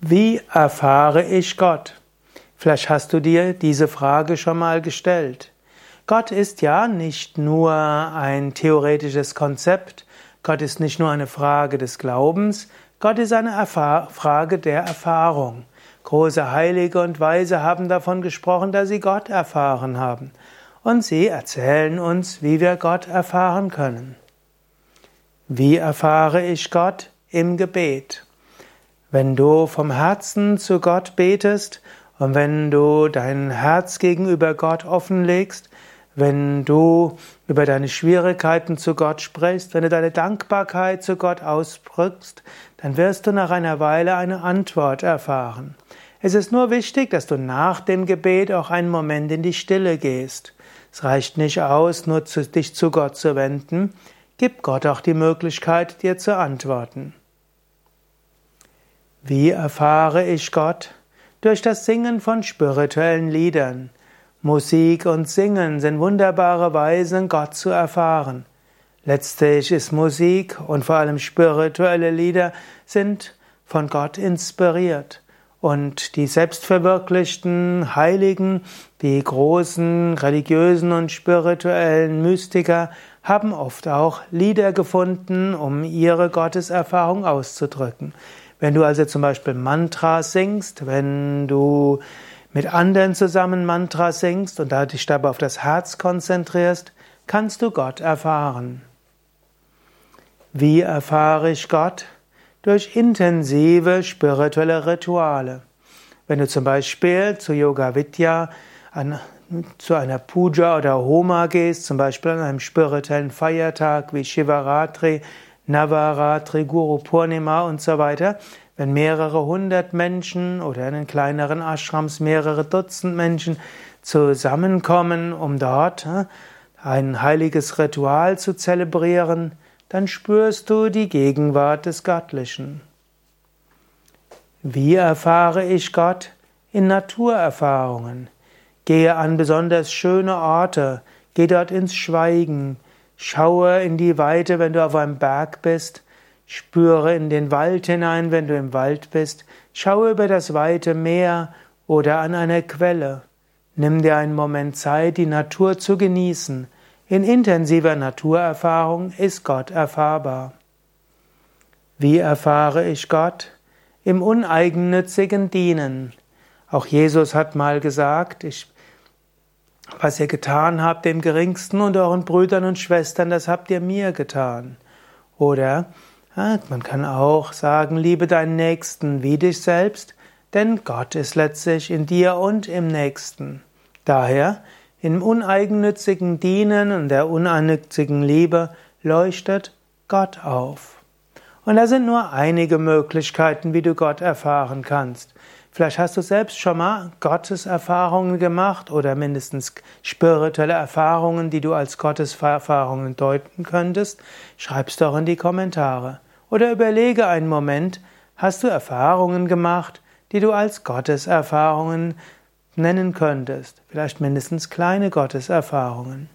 Wie erfahre ich Gott? Vielleicht hast du dir diese Frage schon mal gestellt. Gott ist ja nicht nur ein theoretisches Konzept, Gott ist nicht nur eine Frage des Glaubens, Gott ist eine Erfahr Frage der Erfahrung. Große Heilige und Weise haben davon gesprochen, dass sie Gott erfahren haben. Und sie erzählen uns, wie wir Gott erfahren können. Wie erfahre ich Gott? Im Gebet. Wenn du vom Herzen zu Gott betest und wenn du dein Herz gegenüber Gott offenlegst, wenn du über deine Schwierigkeiten zu Gott sprichst, wenn du deine Dankbarkeit zu Gott ausdrückst, dann wirst du nach einer Weile eine Antwort erfahren. Es ist nur wichtig, dass du nach dem Gebet auch einen Moment in die Stille gehst. Es reicht nicht aus, nur dich zu Gott zu wenden. Gib Gott auch die Möglichkeit, dir zu antworten. Wie erfahre ich Gott? Durch das Singen von spirituellen Liedern. Musik und Singen sind wunderbare Weisen, Gott zu erfahren. Letztlich ist Musik und vor allem spirituelle Lieder sind von Gott inspiriert. Und die selbstverwirklichten Heiligen, die großen religiösen und spirituellen Mystiker haben oft auch Lieder gefunden, um ihre Gotteserfahrung auszudrücken. Wenn du also zum Beispiel Mantra singst, wenn du mit anderen zusammen Mantra singst und dich dabei auf das Herz konzentrierst, kannst du Gott erfahren. Wie erfahre ich Gott? Durch intensive spirituelle Rituale. Wenn du zum Beispiel zu Yoga Vidya an, zu einer Puja oder Homa gehst, zum Beispiel an einem spirituellen Feiertag wie Shivaratri, Navaratri, Guru Purnima und so weiter, wenn mehrere hundert Menschen oder in den kleineren Ashrams mehrere Dutzend Menschen zusammenkommen, um dort äh, ein heiliges Ritual zu zelebrieren, dann spürst du die Gegenwart des Göttlichen. Wie erfahre ich Gott? In Naturerfahrungen. Gehe an besonders schöne Orte, geh dort ins Schweigen, Schaue in die Weite, wenn du auf einem Berg bist. Spüre in den Wald hinein, wenn du im Wald bist. Schaue über das weite Meer oder an einer Quelle. Nimm dir einen Moment Zeit, die Natur zu genießen. In intensiver Naturerfahrung ist Gott erfahrbar. Wie erfahre ich Gott? Im uneigennützigen Dienen. Auch Jesus hat mal gesagt, ich was ihr getan habt dem Geringsten und euren Brüdern und Schwestern, das habt ihr mir getan. Oder man kann auch sagen, liebe deinen Nächsten wie dich selbst, denn Gott ist letztlich in dir und im Nächsten. Daher, im uneigennützigen Dienen und der uneigennützigen Liebe leuchtet Gott auf. Und da sind nur einige Möglichkeiten, wie du Gott erfahren kannst. Vielleicht hast du selbst schon mal Gotteserfahrungen gemacht oder mindestens spirituelle Erfahrungen, die du als Gotteserfahrungen deuten könntest. Schreib's doch in die Kommentare. Oder überlege einen Moment, hast du Erfahrungen gemacht, die du als Gotteserfahrungen nennen könntest? Vielleicht mindestens kleine Gotteserfahrungen.